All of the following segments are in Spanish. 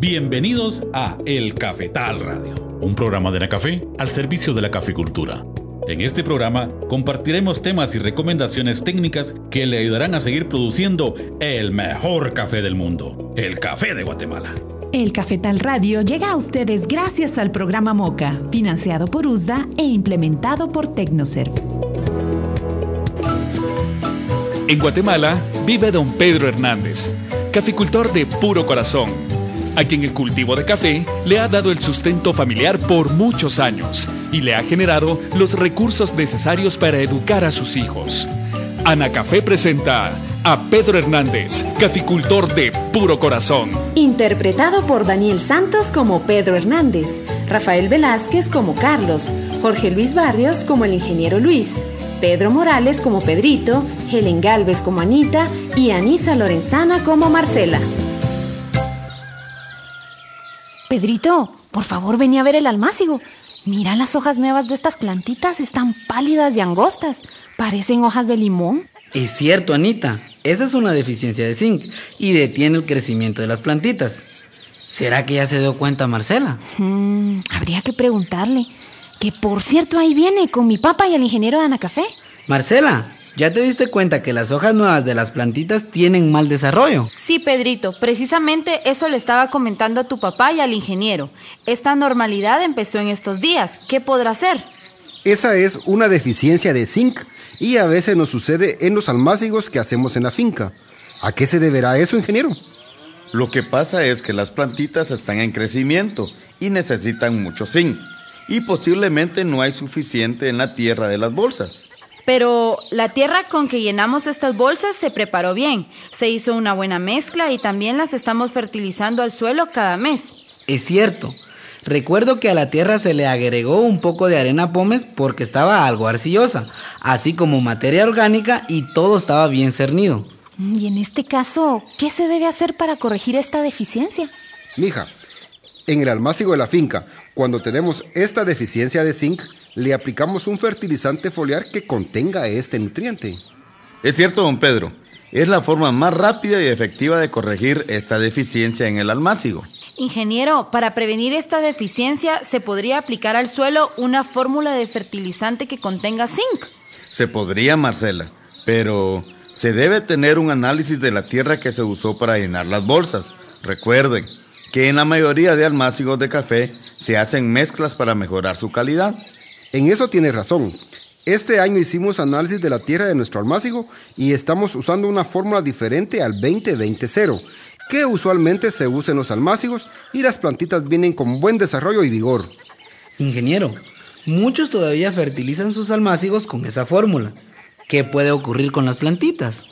Bienvenidos a El Cafetal Radio, un programa de la café al servicio de la caficultura. En este programa compartiremos temas y recomendaciones técnicas que le ayudarán a seguir produciendo el mejor café del mundo, el café de Guatemala. El Cafetal Radio llega a ustedes gracias al programa MOCA, financiado por USDA e implementado por Tecnoserv. En Guatemala vive don Pedro Hernández, caficultor de puro corazón, a quien el cultivo de café le ha dado el sustento familiar por muchos años y le ha generado los recursos necesarios para educar a sus hijos. Ana Café presenta a Pedro Hernández, caficultor de puro corazón. Interpretado por Daniel Santos como Pedro Hernández, Rafael Velázquez como Carlos, Jorge Luis Barrios como el ingeniero Luis, Pedro Morales como Pedrito, Helen Galvez como Anita y Anisa Lorenzana como Marcela. Pedrito, por favor vení a ver el almácigo. Mira las hojas nuevas de estas plantitas, están pálidas y angostas. Parecen hojas de limón. Es cierto, Anita. Esa es una deficiencia de zinc y detiene el crecimiento de las plantitas. ¿Será que ya se dio cuenta Marcela? Hmm, habría que preguntarle. Que por cierto ahí viene con mi papá y el ingeniero de Ana Café. Marcela, ¿ya te diste cuenta que las hojas nuevas de las plantitas tienen mal desarrollo? Sí, Pedrito, precisamente eso le estaba comentando a tu papá y al ingeniero. Esta normalidad empezó en estos días. ¿Qué podrá ser? Esa es una deficiencia de zinc y a veces nos sucede en los almácigos que hacemos en la finca. ¿A qué se deberá eso, ingeniero? Lo que pasa es que las plantitas están en crecimiento y necesitan mucho zinc y posiblemente no hay suficiente en la tierra de las bolsas. Pero la tierra con que llenamos estas bolsas se preparó bien, se hizo una buena mezcla y también las estamos fertilizando al suelo cada mes. Es cierto. Recuerdo que a la tierra se le agregó un poco de arena pómez porque estaba algo arcillosa, así como materia orgánica y todo estaba bien cernido. Y en este caso, ¿qué se debe hacer para corregir esta deficiencia? Mija, en el almácigo de la finca, cuando tenemos esta deficiencia de zinc, le aplicamos un fertilizante foliar que contenga este nutriente. Es cierto, don Pedro. Es la forma más rápida y efectiva de corregir esta deficiencia en el almácigo. Ingeniero, para prevenir esta deficiencia, ¿se podría aplicar al suelo una fórmula de fertilizante que contenga zinc? Se podría, Marcela, pero se debe tener un análisis de la tierra que se usó para llenar las bolsas. Recuerden que en la mayoría de almácigos de café se hacen mezclas para mejorar su calidad. En eso tienes razón. Este año hicimos análisis de la tierra de nuestro almácigo y estamos usando una fórmula diferente al 20-20-0 que usualmente se usa en los almácigos y las plantitas vienen con buen desarrollo y vigor. Ingeniero, muchos todavía fertilizan sus almácigos con esa fórmula. ¿Qué puede ocurrir con las plantitas?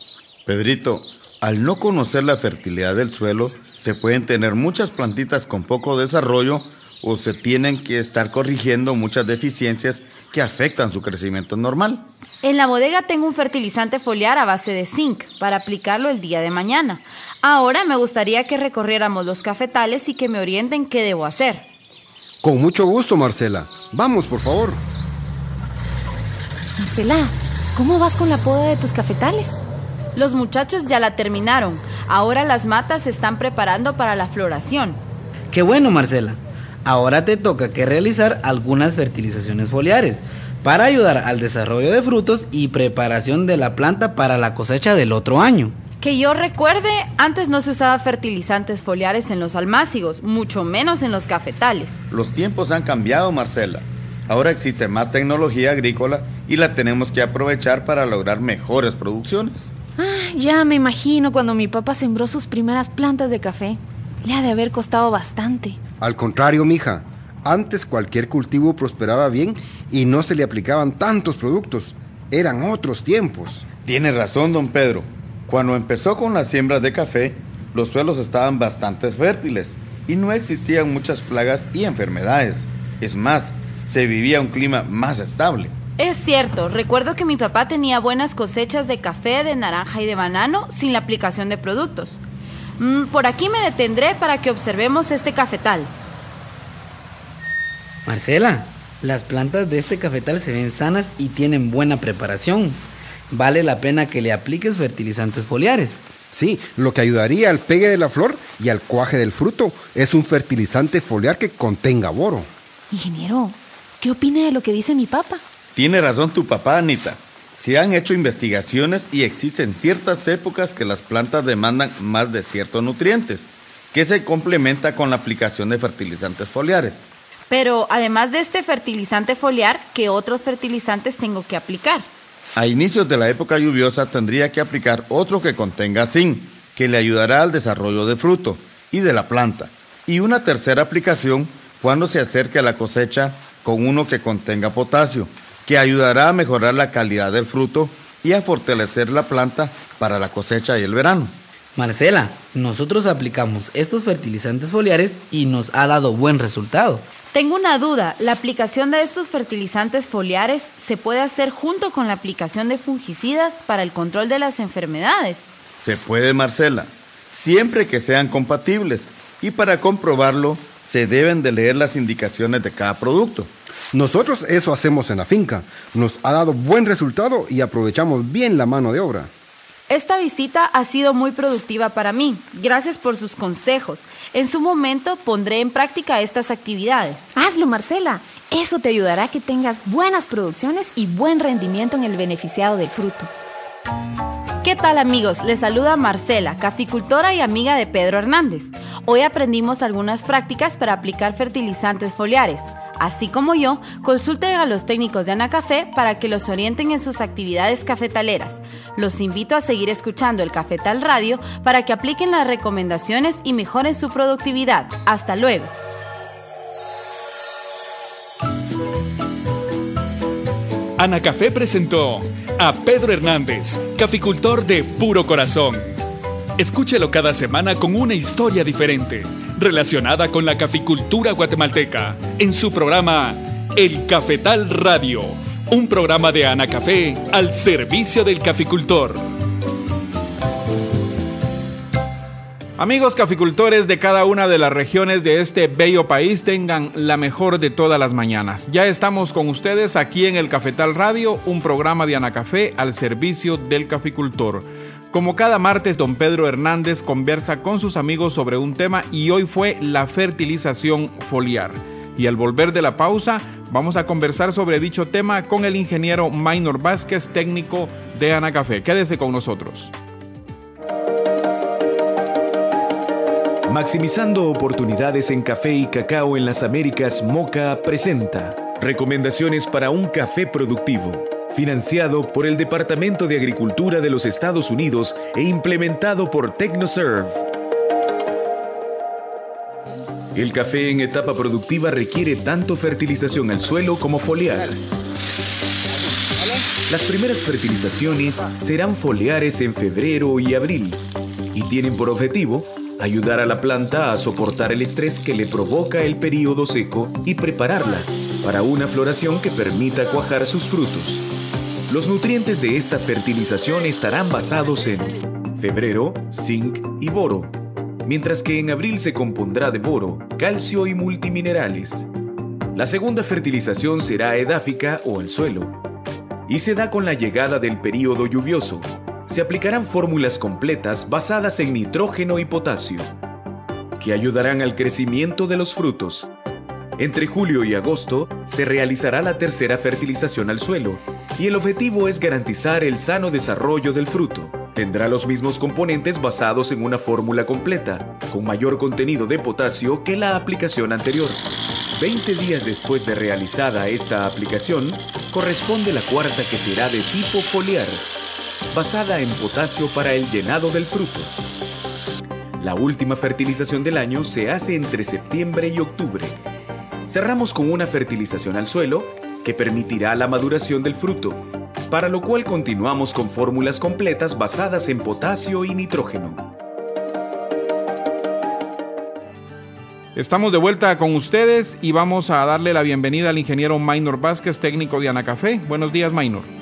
Pedrito, al no conocer la fertilidad del suelo, se pueden tener muchas plantitas con poco desarrollo o se tienen que estar corrigiendo muchas deficiencias que afectan su crecimiento normal. En la bodega tengo un fertilizante foliar a base de zinc para aplicarlo el día de mañana. Ahora me gustaría que recorriéramos los cafetales y que me orienten qué debo hacer. Con mucho gusto, Marcela. Vamos, por favor. Marcela, ¿cómo vas con la poda de tus cafetales? Los muchachos ya la terminaron. Ahora las matas se están preparando para la floración. Qué bueno, Marcela. Ahora te toca que realizar algunas fertilizaciones foliares para ayudar al desarrollo de frutos y preparación de la planta para la cosecha del otro año. Que yo recuerde, antes no se usaba fertilizantes foliares en los almácigos, mucho menos en los cafetales. Los tiempos han cambiado, Marcela. Ahora existe más tecnología agrícola y la tenemos que aprovechar para lograr mejores producciones. Ah, ya me imagino cuando mi papá sembró sus primeras plantas de café. Le ha de haber costado bastante. Al contrario, mija. Antes cualquier cultivo prosperaba bien y no se le aplicaban tantos productos. Eran otros tiempos. Tiene razón, don Pedro. Cuando empezó con las siembras de café, los suelos estaban bastante fértiles y no existían muchas plagas y enfermedades. Es más, se vivía un clima más estable. Es cierto, recuerdo que mi papá tenía buenas cosechas de café, de naranja y de banano sin la aplicación de productos. Mm, por aquí me detendré para que observemos este cafetal. Marcela, las plantas de este cafetal se ven sanas y tienen buena preparación. vale la pena que le apliques fertilizantes foliares. Sí, lo que ayudaría al pegue de la flor y al cuaje del fruto es un fertilizante foliar que contenga boro. Ingeniero, ¿qué opina de lo que dice mi papá? Tiene razón tu papá, Anita. Se han hecho investigaciones y existen ciertas épocas que las plantas demandan más de ciertos nutrientes, que se complementa con la aplicación de fertilizantes foliares. Pero además de este fertilizante foliar, ¿qué otros fertilizantes tengo que aplicar? A inicios de la época lluviosa tendría que aplicar otro que contenga zinc, que le ayudará al desarrollo de fruto y de la planta. Y una tercera aplicación cuando se acerque a la cosecha con uno que contenga potasio, que ayudará a mejorar la calidad del fruto y a fortalecer la planta para la cosecha y el verano. Marcela, nosotros aplicamos estos fertilizantes foliares y nos ha dado buen resultado. Tengo una duda, ¿la aplicación de estos fertilizantes foliares se puede hacer junto con la aplicación de fungicidas para el control de las enfermedades? Se puede, Marcela, siempre que sean compatibles y para comprobarlo se deben de leer las indicaciones de cada producto. Nosotros eso hacemos en la finca. Nos ha dado buen resultado y aprovechamos bien la mano de obra. Esta visita ha sido muy productiva para mí. Gracias por sus consejos. En su momento pondré en práctica estas actividades. Hazlo, Marcela. Eso te ayudará a que tengas buenas producciones y buen rendimiento en el beneficiado del fruto. ¿Qué tal amigos? Les saluda Marcela, caficultora y amiga de Pedro Hernández. Hoy aprendimos algunas prácticas para aplicar fertilizantes foliares. Así como yo, consulten a los técnicos de Anacafé para que los orienten en sus actividades cafetaleras. Los invito a seguir escuchando el Cafetal Radio para que apliquen las recomendaciones y mejoren su productividad. Hasta luego. Anacafé presentó a Pedro Hernández, caficultor de puro corazón. Escúchelo cada semana con una historia diferente relacionada con la caficultura guatemalteca en su programa El Cafetal Radio, un programa de Ana Café al servicio del caficultor. Amigos caficultores de cada una de las regiones de este bello país, tengan la mejor de todas las mañanas. Ya estamos con ustedes aquí en el Cafetal Radio, un programa de Anacafé al servicio del caficultor. Como cada martes, don Pedro Hernández conversa con sus amigos sobre un tema y hoy fue la fertilización foliar. Y al volver de la pausa, vamos a conversar sobre dicho tema con el ingeniero Maynor Vázquez, técnico de Anacafé. Quédese con nosotros. Maximizando oportunidades en café y cacao en las Américas, Moca presenta Recomendaciones para un café productivo financiado por el Departamento de Agricultura de los Estados Unidos e implementado por TechnoServe. El café en etapa productiva requiere tanto fertilización al suelo como foliar. Las primeras fertilizaciones serán foliares en febrero y abril y tienen por objetivo ayudar a la planta a soportar el estrés que le provoca el período seco y prepararla para una floración que permita cuajar sus frutos. Los nutrientes de esta fertilización estarán basados en febrero, zinc y boro, mientras que en abril se compondrá de boro, calcio y multiminerales. La segunda fertilización será edáfica o al suelo, y se da con la llegada del período lluvioso. Se aplicarán fórmulas completas basadas en nitrógeno y potasio, que ayudarán al crecimiento de los frutos. Entre julio y agosto se realizará la tercera fertilización al suelo, y el objetivo es garantizar el sano desarrollo del fruto. Tendrá los mismos componentes basados en una fórmula completa, con mayor contenido de potasio que la aplicación anterior. 20 días después de realizada esta aplicación, corresponde la cuarta que será de tipo foliar, basada en potasio para el llenado del fruto. La última fertilización del año se hace entre septiembre y octubre. Cerramos con una fertilización al suelo que permitirá la maduración del fruto, para lo cual continuamos con fórmulas completas basadas en potasio y nitrógeno. Estamos de vuelta con ustedes y vamos a darle la bienvenida al ingeniero Maynor Vázquez, técnico de Anacafé. Buenos días, Maynor.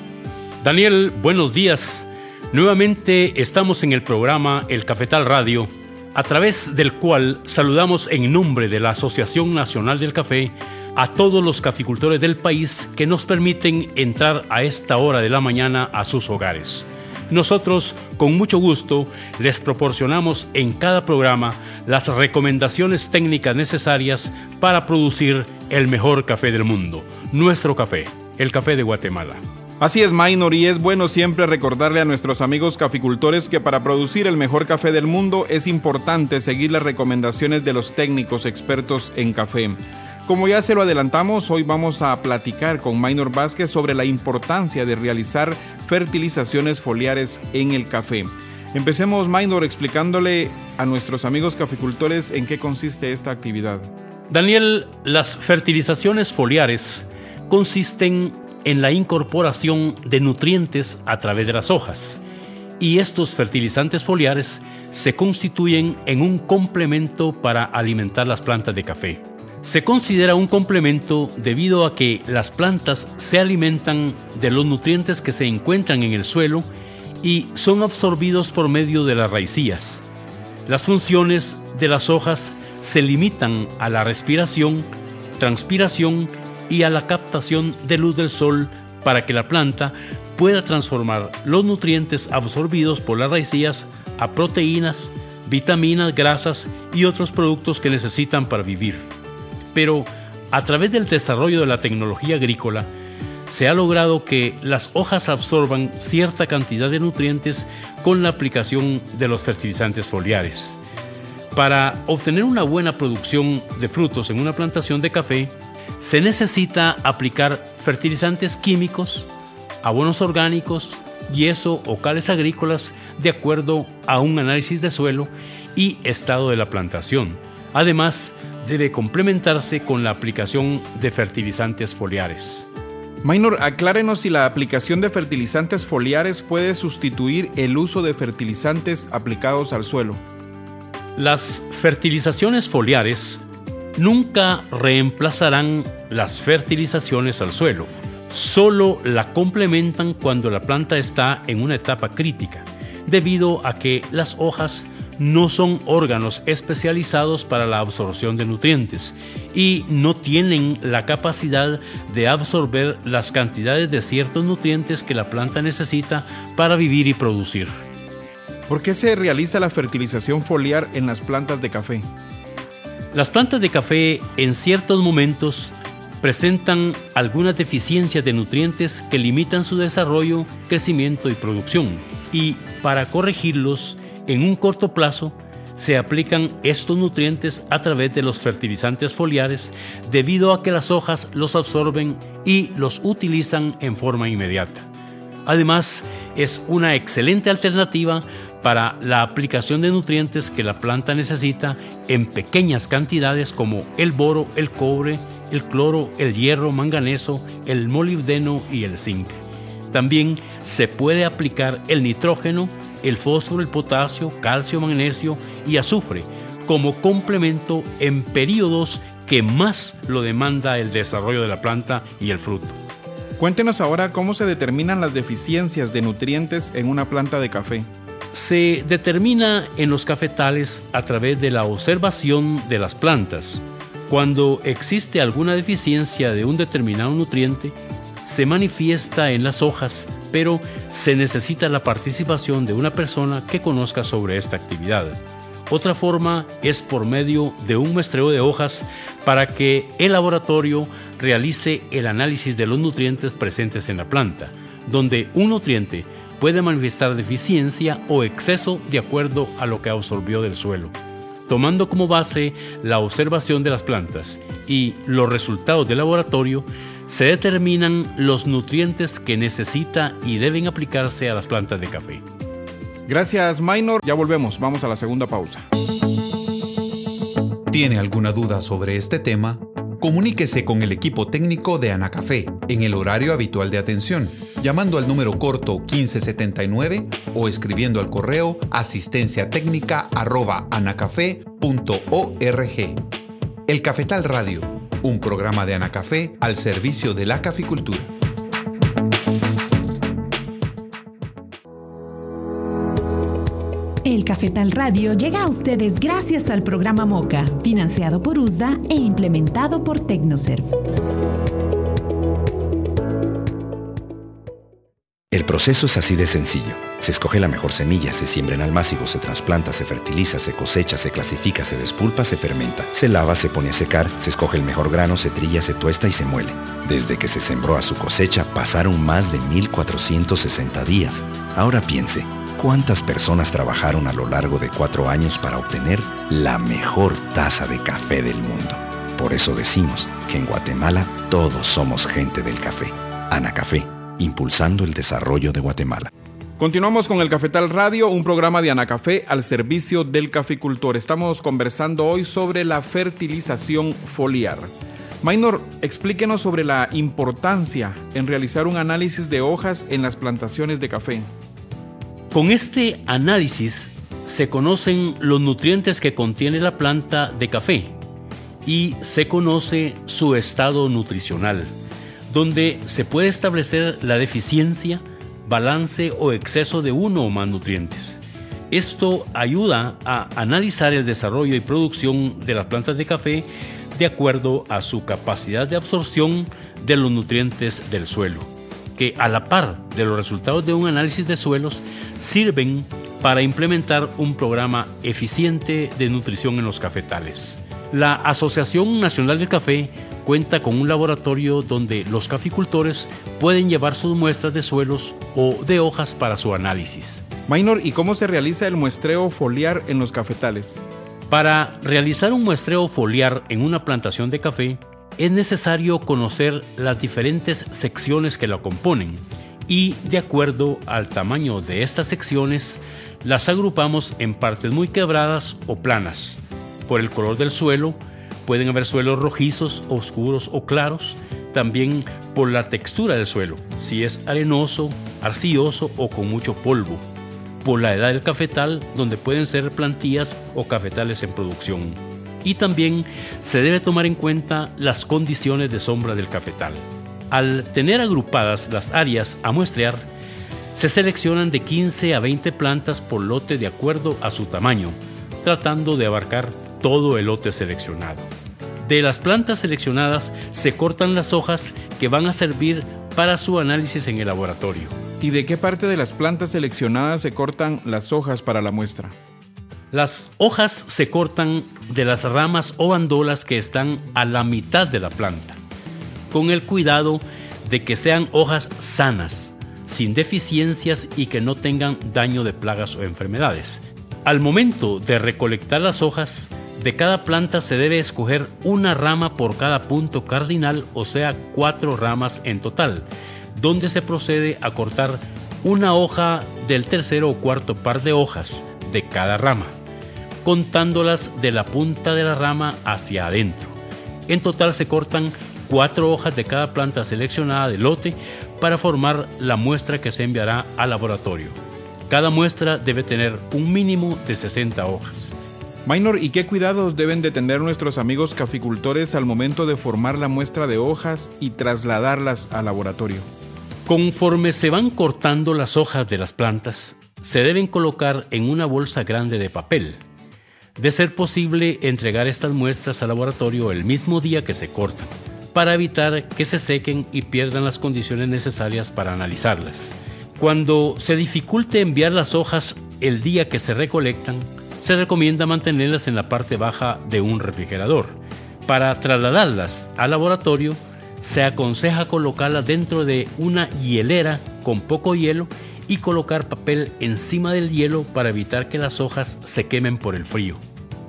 Daniel, buenos días. Nuevamente estamos en el programa El Cafetal Radio, a través del cual saludamos en nombre de la Asociación Nacional del Café a todos los caficultores del país que nos permiten entrar a esta hora de la mañana a sus hogares. Nosotros, con mucho gusto, les proporcionamos en cada programa las recomendaciones técnicas necesarias para producir el mejor café del mundo, nuestro café, el café de Guatemala. Así es, Minor, y es bueno siempre recordarle a nuestros amigos caficultores que para producir el mejor café del mundo es importante seguir las recomendaciones de los técnicos expertos en café. Como ya se lo adelantamos, hoy vamos a platicar con Minor Vázquez sobre la importancia de realizar fertilizaciones foliares en el café. Empecemos, Minor, explicándole a nuestros amigos caficultores en qué consiste esta actividad. Daniel, las fertilizaciones foliares consisten en la incorporación de nutrientes a través de las hojas y estos fertilizantes foliares se constituyen en un complemento para alimentar las plantas de café. Se considera un complemento debido a que las plantas se alimentan de los nutrientes que se encuentran en el suelo y son absorbidos por medio de las raicillas. Las funciones de las hojas se limitan a la respiración, transpiración y a la captación de luz del sol para que la planta pueda transformar los nutrientes absorbidos por las raicillas a proteínas, vitaminas, grasas y otros productos que necesitan para vivir pero a través del desarrollo de la tecnología agrícola, se ha logrado que las hojas absorban cierta cantidad de nutrientes con la aplicación de los fertilizantes foliares. Para obtener una buena producción de frutos en una plantación de café, se necesita aplicar fertilizantes químicos, abonos orgánicos, yeso o cales agrícolas de acuerdo a un análisis de suelo y estado de la plantación. Además, debe complementarse con la aplicación de fertilizantes foliares. Minor, aclárenos si la aplicación de fertilizantes foliares puede sustituir el uso de fertilizantes aplicados al suelo. Las fertilizaciones foliares nunca reemplazarán las fertilizaciones al suelo, solo la complementan cuando la planta está en una etapa crítica, debido a que las hojas no son órganos especializados para la absorción de nutrientes y no tienen la capacidad de absorber las cantidades de ciertos nutrientes que la planta necesita para vivir y producir. ¿Por qué se realiza la fertilización foliar en las plantas de café? Las plantas de café en ciertos momentos presentan algunas deficiencias de nutrientes que limitan su desarrollo, crecimiento y producción. Y para corregirlos, en un corto plazo, se aplican estos nutrientes a través de los fertilizantes foliares debido a que las hojas los absorben y los utilizan en forma inmediata. Además, es una excelente alternativa para la aplicación de nutrientes que la planta necesita en pequeñas cantidades como el boro, el cobre, el cloro, el hierro, manganeso, el molibdeno y el zinc. También se puede aplicar el nitrógeno el fósforo, el potasio, calcio, magnesio y azufre como complemento en periodos que más lo demanda el desarrollo de la planta y el fruto. Cuéntenos ahora cómo se determinan las deficiencias de nutrientes en una planta de café. Se determina en los cafetales a través de la observación de las plantas. Cuando existe alguna deficiencia de un determinado nutriente, se manifiesta en las hojas, pero se necesita la participación de una persona que conozca sobre esta actividad. Otra forma es por medio de un muestreo de hojas para que el laboratorio realice el análisis de los nutrientes presentes en la planta, donde un nutriente puede manifestar deficiencia o exceso de acuerdo a lo que absorbió del suelo. Tomando como base la observación de las plantas y los resultados del laboratorio, se determinan los nutrientes que necesita y deben aplicarse a las plantas de café. Gracias, Minor. Ya volvemos, vamos a la segunda pausa. ¿Tiene alguna duda sobre este tema? Comuníquese con el equipo técnico de Anacafé en el horario habitual de atención, llamando al número corto 1579 o escribiendo al correo asistencia técnica El Cafetal Radio un programa de Anacafé al servicio de la caficultura. El Cafetal Radio llega a ustedes gracias al programa MOCA, financiado por USDA e implementado por Tecnoserv. El proceso es así de sencillo. Se escoge la mejor semilla, se siembra en almácigo, se trasplanta, se fertiliza, se cosecha, se clasifica, se despulpa, se fermenta, se lava, se pone a secar, se escoge el mejor grano, se trilla, se tuesta y se muele. Desde que se sembró a su cosecha pasaron más de 1460 días. Ahora piense, ¿cuántas personas trabajaron a lo largo de cuatro años para obtener la mejor taza de café del mundo? Por eso decimos que en Guatemala todos somos gente del café. Ana Café impulsando el desarrollo de Guatemala. Continuamos con el Cafetal Radio, un programa de Anacafé al servicio del caficultor. Estamos conversando hoy sobre la fertilización foliar. Minor, explíquenos sobre la importancia en realizar un análisis de hojas en las plantaciones de café. Con este análisis se conocen los nutrientes que contiene la planta de café y se conoce su estado nutricional donde se puede establecer la deficiencia, balance o exceso de uno o más nutrientes. Esto ayuda a analizar el desarrollo y producción de las plantas de café de acuerdo a su capacidad de absorción de los nutrientes del suelo, que a la par de los resultados de un análisis de suelos sirven para implementar un programa eficiente de nutrición en los cafetales. La Asociación Nacional del Café cuenta con un laboratorio donde los caficultores pueden llevar sus muestras de suelos o de hojas para su análisis. Minor, ¿y cómo se realiza el muestreo foliar en los cafetales? Para realizar un muestreo foliar en una plantación de café, es necesario conocer las diferentes secciones que la componen y de acuerdo al tamaño de estas secciones, las agrupamos en partes muy quebradas o planas. Por el color del suelo, Pueden haber suelos rojizos, oscuros o claros, también por la textura del suelo, si es arenoso, arcilloso o con mucho polvo. Por la edad del cafetal, donde pueden ser plantillas o cafetales en producción. Y también se debe tomar en cuenta las condiciones de sombra del cafetal. Al tener agrupadas las áreas a muestrear, se seleccionan de 15 a 20 plantas por lote de acuerdo a su tamaño, tratando de abarcar todo el lote seleccionado. De las plantas seleccionadas se cortan las hojas que van a servir para su análisis en el laboratorio. ¿Y de qué parte de las plantas seleccionadas se cortan las hojas para la muestra? Las hojas se cortan de las ramas o bandolas que están a la mitad de la planta, con el cuidado de que sean hojas sanas, sin deficiencias y que no tengan daño de plagas o enfermedades. Al momento de recolectar las hojas, de cada planta se debe escoger una rama por cada punto cardinal, o sea, cuatro ramas en total, donde se procede a cortar una hoja del tercero o cuarto par de hojas de cada rama, contándolas de la punta de la rama hacia adentro. En total se cortan cuatro hojas de cada planta seleccionada de lote para formar la muestra que se enviará al laboratorio. Cada muestra debe tener un mínimo de 60 hojas. Minor, ¿y qué cuidados deben de tener nuestros amigos caficultores al momento de formar la muestra de hojas y trasladarlas al laboratorio? Conforme se van cortando las hojas de las plantas, se deben colocar en una bolsa grande de papel. De ser posible, entregar estas muestras al laboratorio el mismo día que se cortan, para evitar que se sequen y pierdan las condiciones necesarias para analizarlas. Cuando se dificulte enviar las hojas el día que se recolectan, se recomienda mantenerlas en la parte baja de un refrigerador. Para trasladarlas al laboratorio, se aconseja colocarlas dentro de una hielera con poco hielo y colocar papel encima del hielo para evitar que las hojas se quemen por el frío.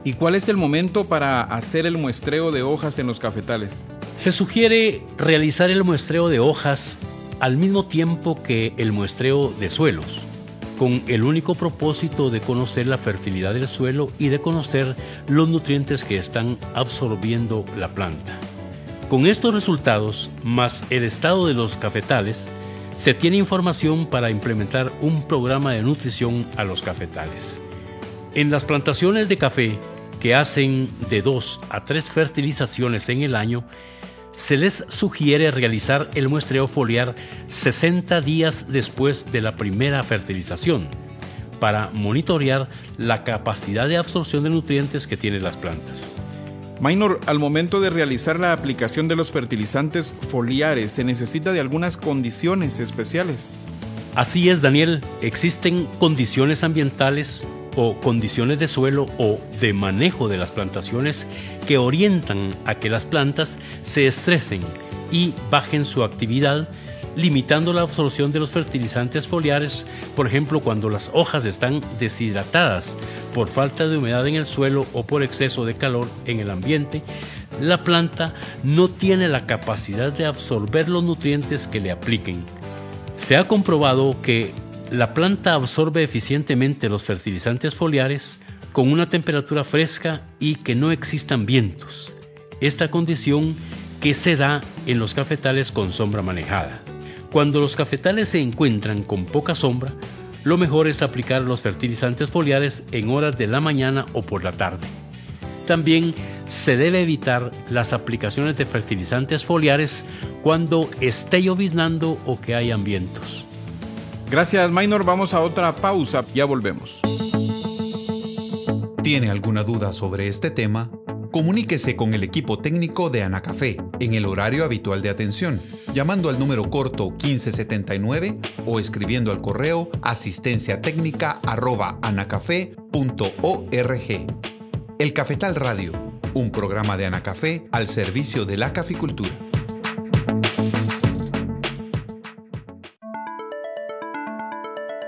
¿Y cuál es el momento para hacer el muestreo de hojas en los cafetales? Se sugiere realizar el muestreo de hojas al mismo tiempo que el muestreo de suelos con el único propósito de conocer la fertilidad del suelo y de conocer los nutrientes que están absorbiendo la planta. Con estos resultados, más el estado de los cafetales, se tiene información para implementar un programa de nutrición a los cafetales. En las plantaciones de café, que hacen de dos a tres fertilizaciones en el año, se les sugiere realizar el muestreo foliar 60 días después de la primera fertilización, para monitorear la capacidad de absorción de nutrientes que tienen las plantas. Minor, al momento de realizar la aplicación de los fertilizantes foliares, se necesita de algunas condiciones especiales. Así es, Daniel, existen condiciones ambientales o condiciones de suelo o de manejo de las plantaciones que orientan a que las plantas se estresen y bajen su actividad limitando la absorción de los fertilizantes foliares, por ejemplo cuando las hojas están deshidratadas por falta de humedad en el suelo o por exceso de calor en el ambiente, la planta no tiene la capacidad de absorber los nutrientes que le apliquen. Se ha comprobado que la planta absorbe eficientemente los fertilizantes foliares con una temperatura fresca y que no existan vientos. Esta condición que se da en los cafetales con sombra manejada. Cuando los cafetales se encuentran con poca sombra, lo mejor es aplicar los fertilizantes foliares en horas de la mañana o por la tarde. También se debe evitar las aplicaciones de fertilizantes foliares cuando esté lloviznando o que hayan vientos. Gracias, Minor. Vamos a otra pausa. Ya volvemos. ¿Tiene alguna duda sobre este tema? Comuníquese con el equipo técnico de Anacafé en el horario habitual de atención, llamando al número corto 1579 o escribiendo al correo asistencia técnica El Cafetal Radio, un programa de Anacafé al servicio de la caficultura.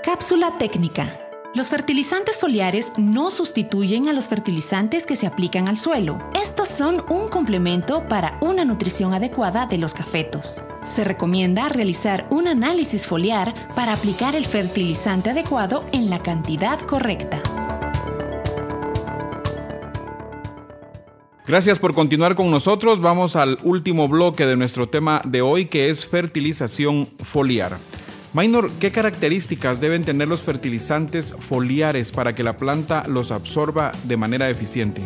Cápsula técnica los fertilizantes foliares no sustituyen a los fertilizantes que se aplican al suelo. Estos son un complemento para una nutrición adecuada de los cafetos. Se recomienda realizar un análisis foliar para aplicar el fertilizante adecuado en la cantidad correcta. Gracias por continuar con nosotros. Vamos al último bloque de nuestro tema de hoy que es fertilización foliar. Minor, ¿qué características deben tener los fertilizantes foliares para que la planta los absorba de manera eficiente?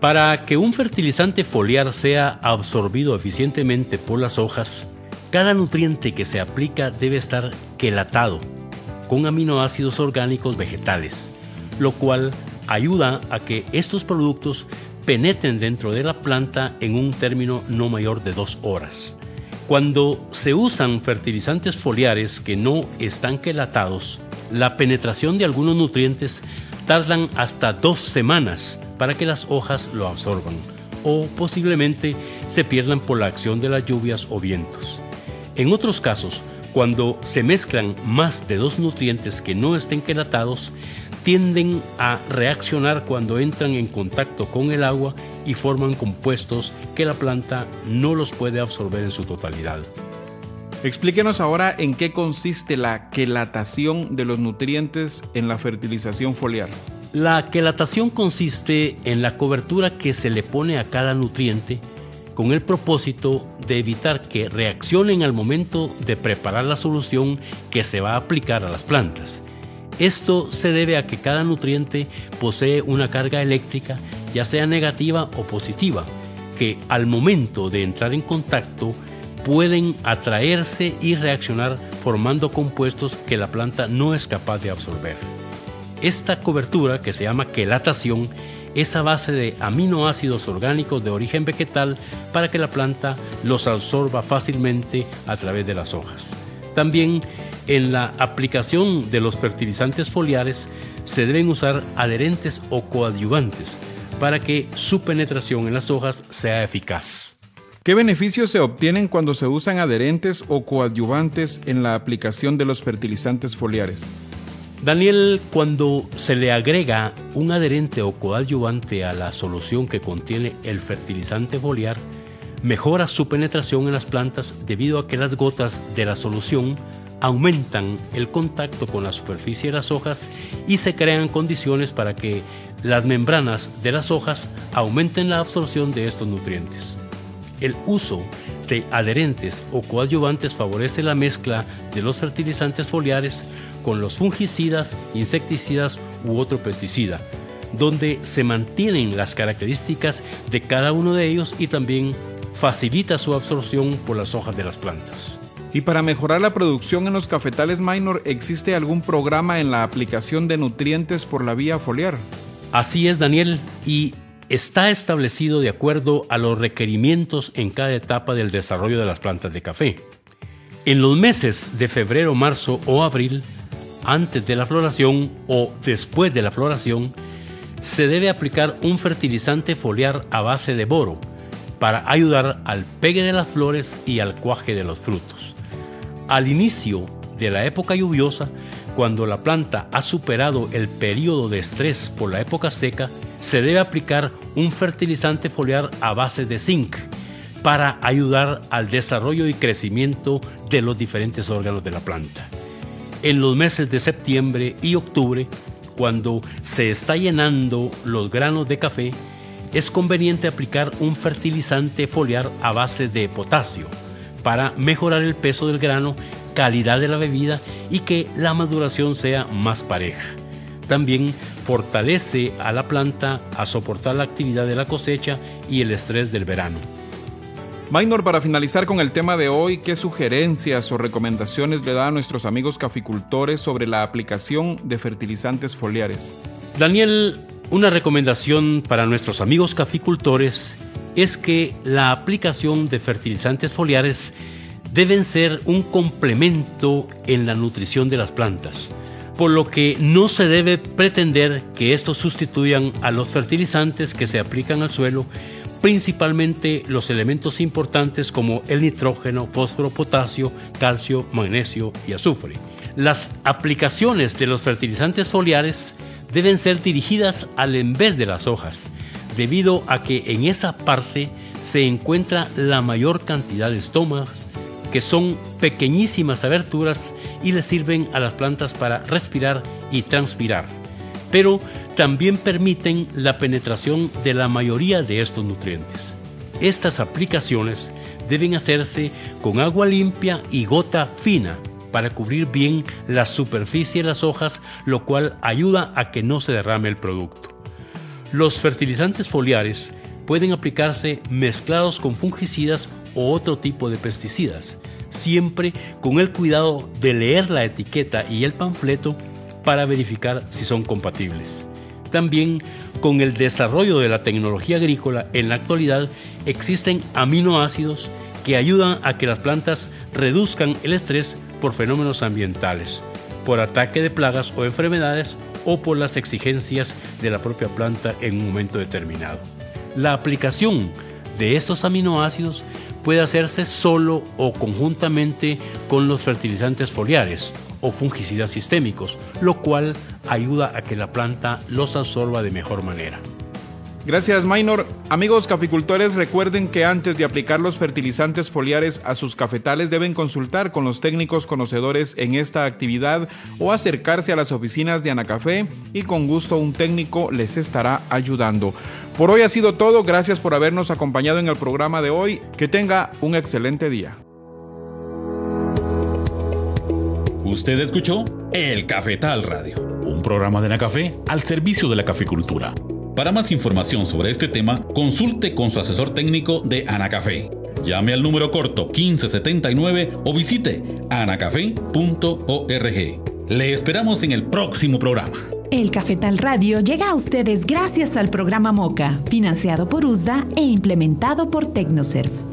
Para que un fertilizante foliar sea absorbido eficientemente por las hojas, cada nutriente que se aplica debe estar quelatado con aminoácidos orgánicos vegetales, lo cual ayuda a que estos productos penetren dentro de la planta en un término no mayor de dos horas. Cuando se usan fertilizantes foliares que no están quelatados, la penetración de algunos nutrientes tardan hasta dos semanas para que las hojas lo absorban o posiblemente se pierdan por la acción de las lluvias o vientos. En otros casos, cuando se mezclan más de dos nutrientes que no estén quelatados, tienden a reaccionar cuando entran en contacto con el agua y forman compuestos que la planta no los puede absorber en su totalidad. Explíquenos ahora en qué consiste la quelatación de los nutrientes en la fertilización foliar. La quelatación consiste en la cobertura que se le pone a cada nutriente con el propósito de evitar que reaccionen al momento de preparar la solución que se va a aplicar a las plantas. Esto se debe a que cada nutriente posee una carga eléctrica ya sea negativa o positiva, que al momento de entrar en contacto pueden atraerse y reaccionar formando compuestos que la planta no es capaz de absorber. Esta cobertura, que se llama quelatación, es a base de aminoácidos orgánicos de origen vegetal para que la planta los absorba fácilmente a través de las hojas. También en la aplicación de los fertilizantes foliares se deben usar adherentes o coadyuvantes para que su penetración en las hojas sea eficaz. ¿Qué beneficios se obtienen cuando se usan adherentes o coadyuvantes en la aplicación de los fertilizantes foliares? Daniel, cuando se le agrega un adherente o coadyuvante a la solución que contiene el fertilizante foliar, mejora su penetración en las plantas debido a que las gotas de la solución aumentan el contacto con la superficie de las hojas y se crean condiciones para que las membranas de las hojas aumenten la absorción de estos nutrientes. El uso de adherentes o coadyuvantes favorece la mezcla de los fertilizantes foliares con los fungicidas, insecticidas u otro pesticida, donde se mantienen las características de cada uno de ellos y también facilita su absorción por las hojas de las plantas. Y para mejorar la producción en los cafetales minor, ¿existe algún programa en la aplicación de nutrientes por la vía foliar? Así es, Daniel, y está establecido de acuerdo a los requerimientos en cada etapa del desarrollo de las plantas de café. En los meses de febrero, marzo o abril, antes de la floración o después de la floración, se debe aplicar un fertilizante foliar a base de boro para ayudar al pegue de las flores y al cuaje de los frutos. Al inicio de la época lluviosa, cuando la planta ha superado el periodo de estrés por la época seca, se debe aplicar un fertilizante foliar a base de zinc para ayudar al desarrollo y crecimiento de los diferentes órganos de la planta. En los meses de septiembre y octubre, cuando se está llenando los granos de café, es conveniente aplicar un fertilizante foliar a base de potasio para mejorar el peso del grano, calidad de la bebida y que la maduración sea más pareja. También fortalece a la planta a soportar la actividad de la cosecha y el estrés del verano. Minor, para finalizar con el tema de hoy, ¿qué sugerencias o recomendaciones le da a nuestros amigos caficultores sobre la aplicación de fertilizantes foliares? Daniel, una recomendación para nuestros amigos caficultores es que la aplicación de fertilizantes foliares deben ser un complemento en la nutrición de las plantas, por lo que no se debe pretender que estos sustituyan a los fertilizantes que se aplican al suelo, principalmente los elementos importantes como el nitrógeno, fósforo, potasio, calcio, magnesio y azufre. Las aplicaciones de los fertilizantes foliares deben ser dirigidas al en vez de las hojas, debido a que en esa parte se encuentra la mayor cantidad de estomas, que son pequeñísimas aberturas y le sirven a las plantas para respirar y transpirar, pero también permiten la penetración de la mayoría de estos nutrientes. Estas aplicaciones deben hacerse con agua limpia y gota fina para cubrir bien la superficie de las hojas, lo cual ayuda a que no se derrame el producto. Los fertilizantes foliares pueden aplicarse mezclados con fungicidas o otro tipo de pesticidas, siempre con el cuidado de leer la etiqueta y el panfleto para verificar si son compatibles. También con el desarrollo de la tecnología agrícola en la actualidad existen aminoácidos que ayudan a que las plantas reduzcan el estrés por fenómenos ambientales, por ataque de plagas o enfermedades o por las exigencias de la propia planta en un momento determinado. La aplicación de estos aminoácidos puede hacerse solo o conjuntamente con los fertilizantes foliares o fungicidas sistémicos, lo cual ayuda a que la planta los absorba de mejor manera. Gracias, Minor. Amigos caficultores, recuerden que antes de aplicar los fertilizantes foliares a sus cafetales deben consultar con los técnicos conocedores en esta actividad o acercarse a las oficinas de Anacafé y con gusto un técnico les estará ayudando. Por hoy ha sido todo. Gracias por habernos acompañado en el programa de hoy. Que tenga un excelente día. Usted escuchó El Cafetal Radio, un programa de Anacafé al servicio de la caficultura. Para más información sobre este tema, consulte con su asesor técnico de Anacafé. Llame al número corto 1579 o visite anacafé.org. Le esperamos en el próximo programa. El Cafetal Radio llega a ustedes gracias al programa MOCA, financiado por USDA e implementado por Tecnoserv.